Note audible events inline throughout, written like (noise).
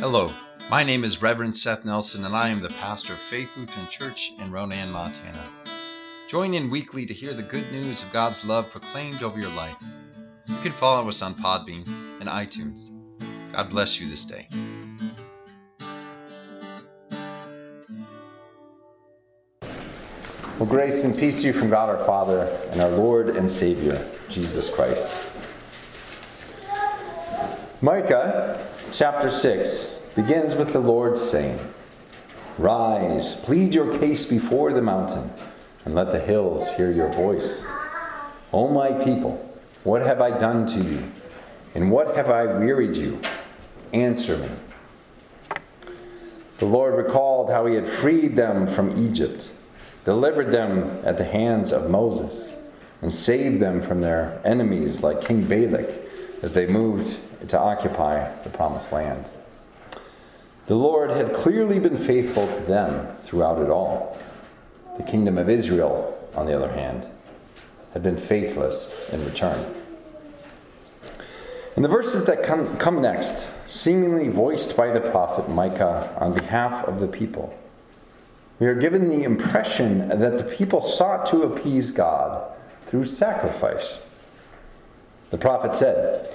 Hello, my name is Reverend Seth Nelson, and I am the pastor of Faith Lutheran Church in Ronan, Montana. Join in weekly to hear the good news of God's love proclaimed over your life. You can follow us on Podbean and iTunes. God bless you this day. Well, grace and peace to you from God our Father and our Lord and Savior, Jesus Christ. Micah chapter 6 begins with the Lord saying, Rise, plead your case before the mountain, and let the hills hear your voice. O my people, what have I done to you? And what have I wearied you? Answer me. The Lord recalled how he had freed them from Egypt, delivered them at the hands of Moses, and saved them from their enemies like King Balak as they moved to occupy the promised land. The Lord had clearly been faithful to them throughout it all. The kingdom of Israel, on the other hand, had been faithless in return. In the verses that come, come next, seemingly voiced by the prophet Micah on behalf of the people, we are given the impression that the people sought to appease God through sacrifice. The prophet said,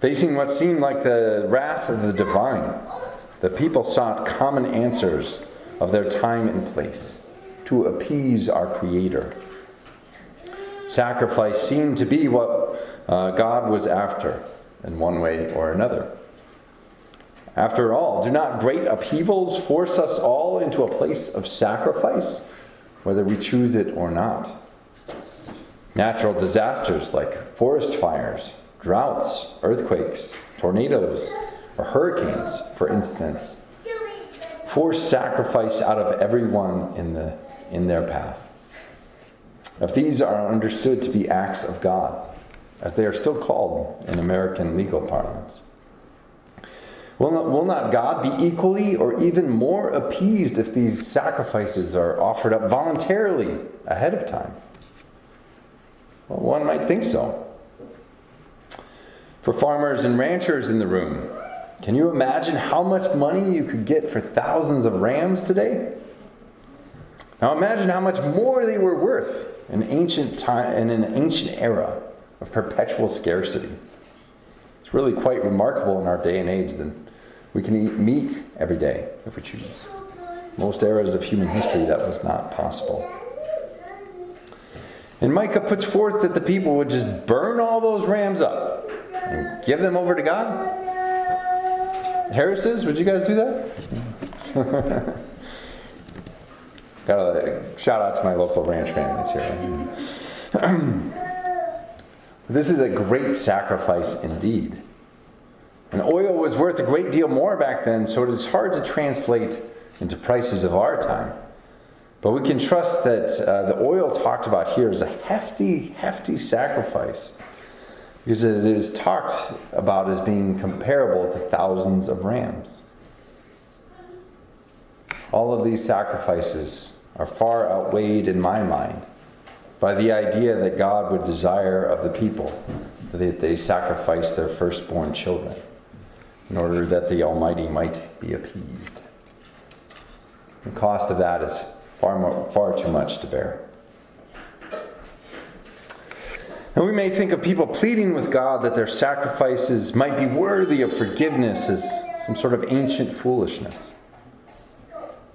Facing what seemed like the wrath of the divine, the people sought common answers of their time and place to appease our Creator. Sacrifice seemed to be what uh, God was after in one way or another. After all, do not great upheavals force us all into a place of sacrifice, whether we choose it or not? Natural disasters like forest fires, droughts, earthquakes, tornadoes, or hurricanes, for instance, force sacrifice out of everyone in, the, in their path. If these are understood to be acts of God, as they are still called in American legal parlance, will not, will not God be equally or even more appeased if these sacrifices are offered up voluntarily ahead of time? Well, one might think so. For farmers and ranchers in the room, can you imagine how much money you could get for thousands of rams today? Now imagine how much more they were worth in ancient time in an ancient era of perpetual scarcity. It's really quite remarkable in our day and age that we can eat meat every day if we choose. Most eras of human history that was not possible. And Micah puts forth that the people would just burn all those rams up and give them over to God. Harris's, would you guys do that? (laughs) Got a shout out to my local ranch families here. (clears throat) this is a great sacrifice indeed. And oil was worth a great deal more back then, so it is hard to translate into prices of our time. But we can trust that uh, the oil talked about here is a hefty, hefty sacrifice because it is talked about as being comparable to thousands of rams. All of these sacrifices are far outweighed in my mind by the idea that God would desire of the people that they sacrifice their firstborn children in order that the Almighty might be appeased. The cost of that is far, more, far too much to bear. And we may think of people pleading with God that their sacrifices might be worthy of forgiveness as some sort of ancient foolishness.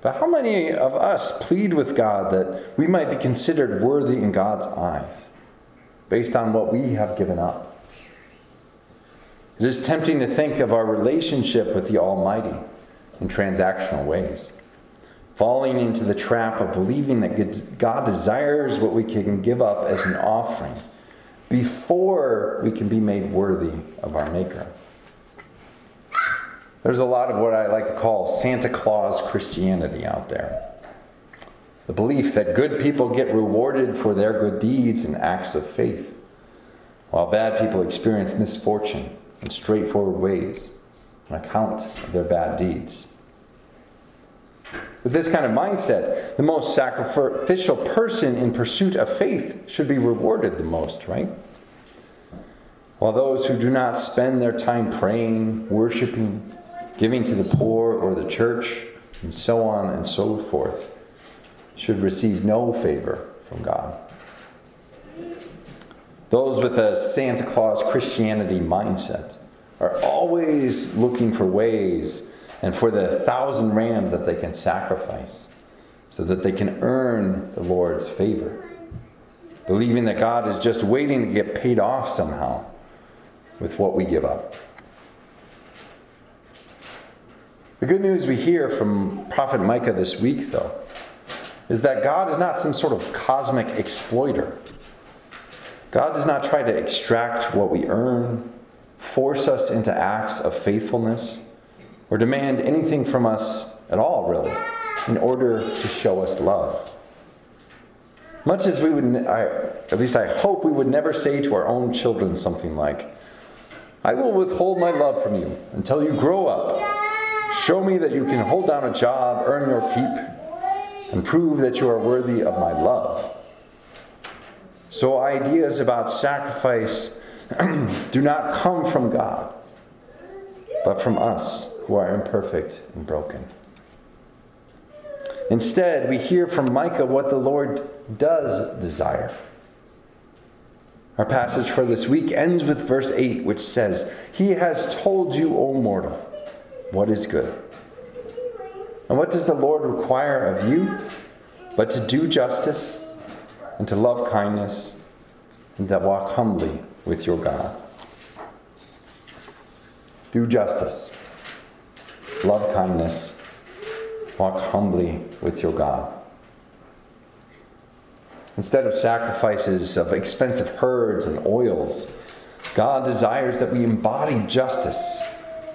But how many of us plead with God that we might be considered worthy in God's eyes based on what we have given up? It is tempting to think of our relationship with the Almighty in transactional ways, falling into the trap of believing that God desires what we can give up as an offering before we can be made worthy of our Maker. There's a lot of what I like to call Santa Claus Christianity out there. The belief that good people get rewarded for their good deeds and acts of faith, while bad people experience misfortune in straightforward ways on account of their bad deeds. With this kind of mindset, the most sacrificial person in pursuit of faith should be rewarded the most, right? While those who do not spend their time praying, worshiping, giving to the poor or the church, and so on and so forth, should receive no favor from God. Those with a Santa Claus Christianity mindset are always looking for ways and for the thousand rams that they can sacrifice so that they can earn the Lord's favor, believing that God is just waiting to get paid off somehow with what we give up. The good news we hear from Prophet Micah this week, though, is that God is not some sort of cosmic exploiter. God does not try to extract what we earn, force us into acts of faithfulness, or demand anything from us at all, really, in order to show us love. Much as we would, I, at least I hope we would never say to our own children something like, I will withhold my love from you until you grow up. Show me that you can hold down a job, earn your keep, and prove that you are worthy of my love. So, ideas about sacrifice (clears throat) do not come from God, but from us who are imperfect and broken. Instead, we hear from Micah what the Lord does desire. Our passage for this week ends with verse 8, which says, He has told you, O mortal, what is good. And what does the Lord require of you? But to do justice, and to love kindness, and to walk humbly with your God. Do justice, love kindness, walk humbly with your God. Instead of sacrifices of expensive herds and oils, God desires that we embody justice,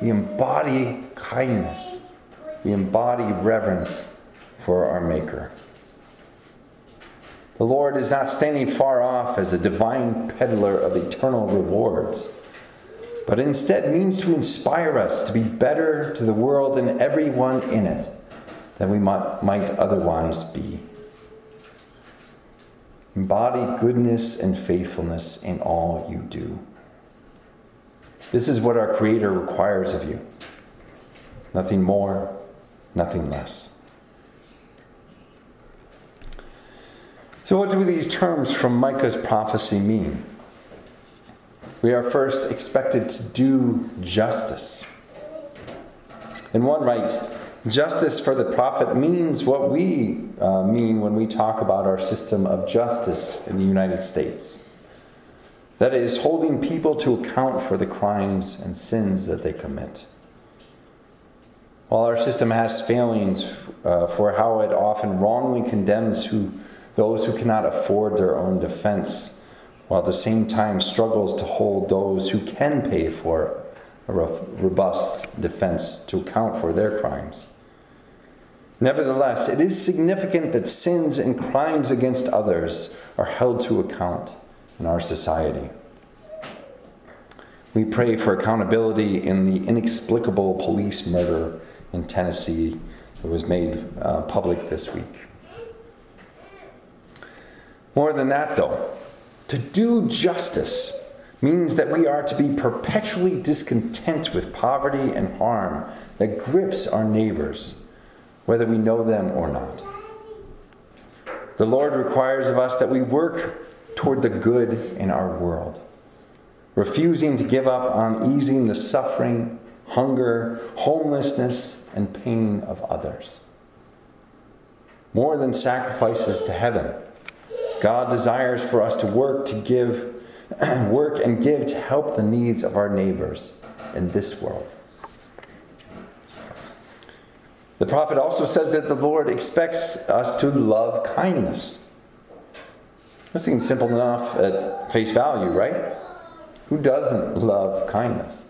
we embody kindness, we embody reverence for our Maker. The Lord is not standing far off as a divine peddler of eternal rewards, but instead means to inspire us to be better to the world and everyone in it than we might, otherwise be. Embody goodness and faithfulness in all you do. This is what our Creator requires of you. Nothing more, nothing less. So, what do these terms from Micah's prophecy mean? We are first expected to do justice. In one right, justice for the prophet means what we uh, mean when we talk about our system of justice in the United States. That is, holding people to account for the crimes and sins that they commit. While our system has failings uh, for how it often wrongly condemns who, those who cannot afford their own defense, while at the same time struggles to hold those who can pay for a robust defense to account for their crimes. Nevertheless, it is significant that sins and crimes against others are held to account in our society. We pray for accountability in the inexplicable police murder in Tennessee that was made uh, public this week. More than that, though, to do justice means that we are to be perpetually discontent with poverty and harm that grips our neighbors, whether we know them or not. The Lord requires of us that we work toward the good in our world, refusing to give up on easing the suffering, hunger, homelessness, and pain of others. More than sacrifices to heaven, God desires for us to work to give (clears throat) work and give to help the needs of our neighbors in this world. The prophet also says that the Lord expects us to love kindness. This seems simple enough at face value, right? Who doesn't love kindness?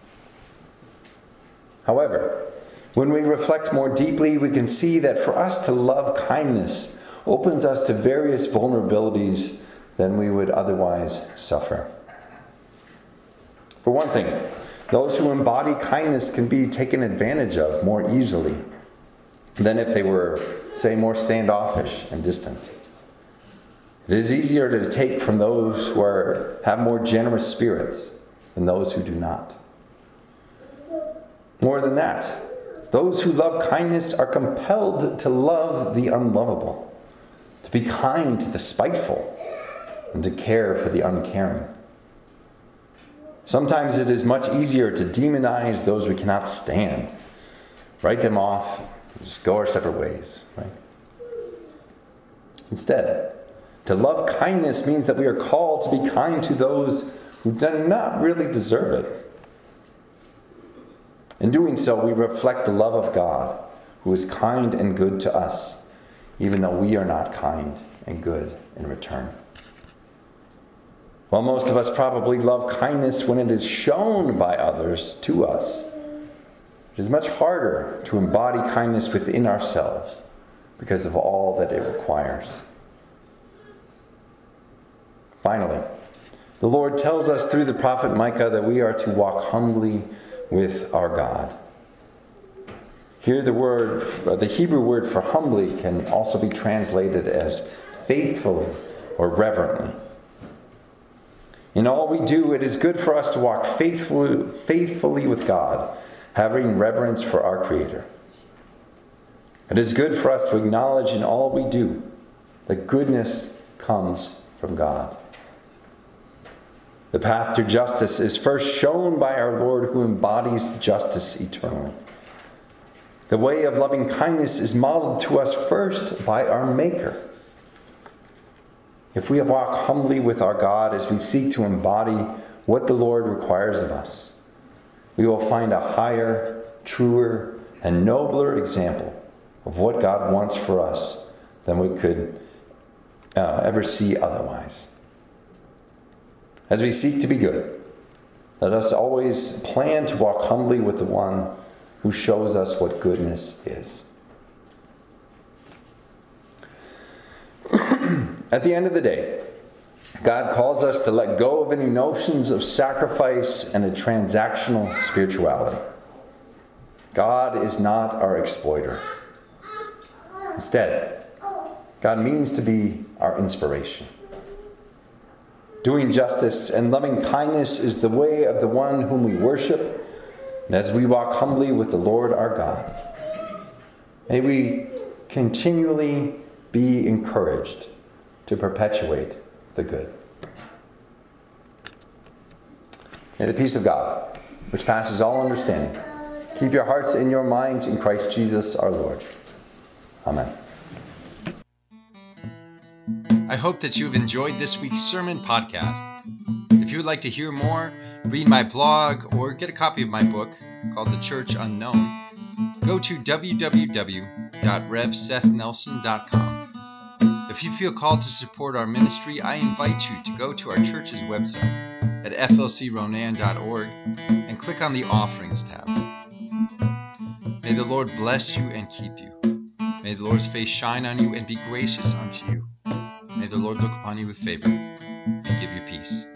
However, When we reflect more deeply, we can see that for us to love kindness opens us to various vulnerabilities than we would otherwise suffer. For one thing, those who embody kindness can be taken advantage of more easily than if they were, say, more standoffish and distant. It is easier to take from those who are, have more generous spirits than those who do not. More than that, those who love kindness are compelled to love the unlovable, to be kind to the spiteful, and to care for the uncaring. Sometimes it is much easier to demonize those we cannot stand, write them off, just go our separate ways, right? Instead, to love kindness means that we are called to be kind to those who do not really deserve it. In doing so, we reflect the love of God, who is kind and good to us, even though we are not kind and good in return. While most of us probably love kindness when it is shown by others to us, it is much harder to embody kindness within ourselves because of all that it requires. Finally, the Lord tells us through the prophet Micah that we are to walk humbly with our God. Here, the word, uh, the Hebrew word for humbly can also be translated as faithfully or reverently. In all we do, it is good for us to walk faithfully, faithfully with God, having reverence for our Creator. It is good for us to acknowledge in all we do that goodness comes from God. The path to justice is first shown by our Lord who embodies justice eternally. The way of loving kindness is modeled to us first by our Maker. If we walk humbly with our God as we seek to embody what the Lord requires of us, we will find a higher, truer, and nobler example of what God wants for us than we could uh, ever see otherwise. As we seek to be good, let us always plan to walk humbly with the one who shows us what goodness is. (clears throat) At the end of the day, God calls us to let go of any notions of sacrifice and a transactional spirituality. God is not our exploiter. Instead, God means to be our inspiration. Doing justice and loving kindness is the way of the one whom we worship, and as we walk humbly with the Lord our God, may we continually be encouraged to perpetuate the good. May the peace of God, which passes all understanding, keep your hearts and your minds in Christ Jesus our Lord. Amen. I hope that you have enjoyed this week's sermon podcast. If you would like to hear more, read my blog, or get a copy of my book called The Church Unknown, go to www.revsethnelson.com. If you feel called to support our ministry, I invite you to go to our church's website at flcronan.org and click on the Offerings tab. May the Lord bless you and keep you. May the Lord's face shine on you and be gracious unto you. May the Lord look upon you with favor and give you peace.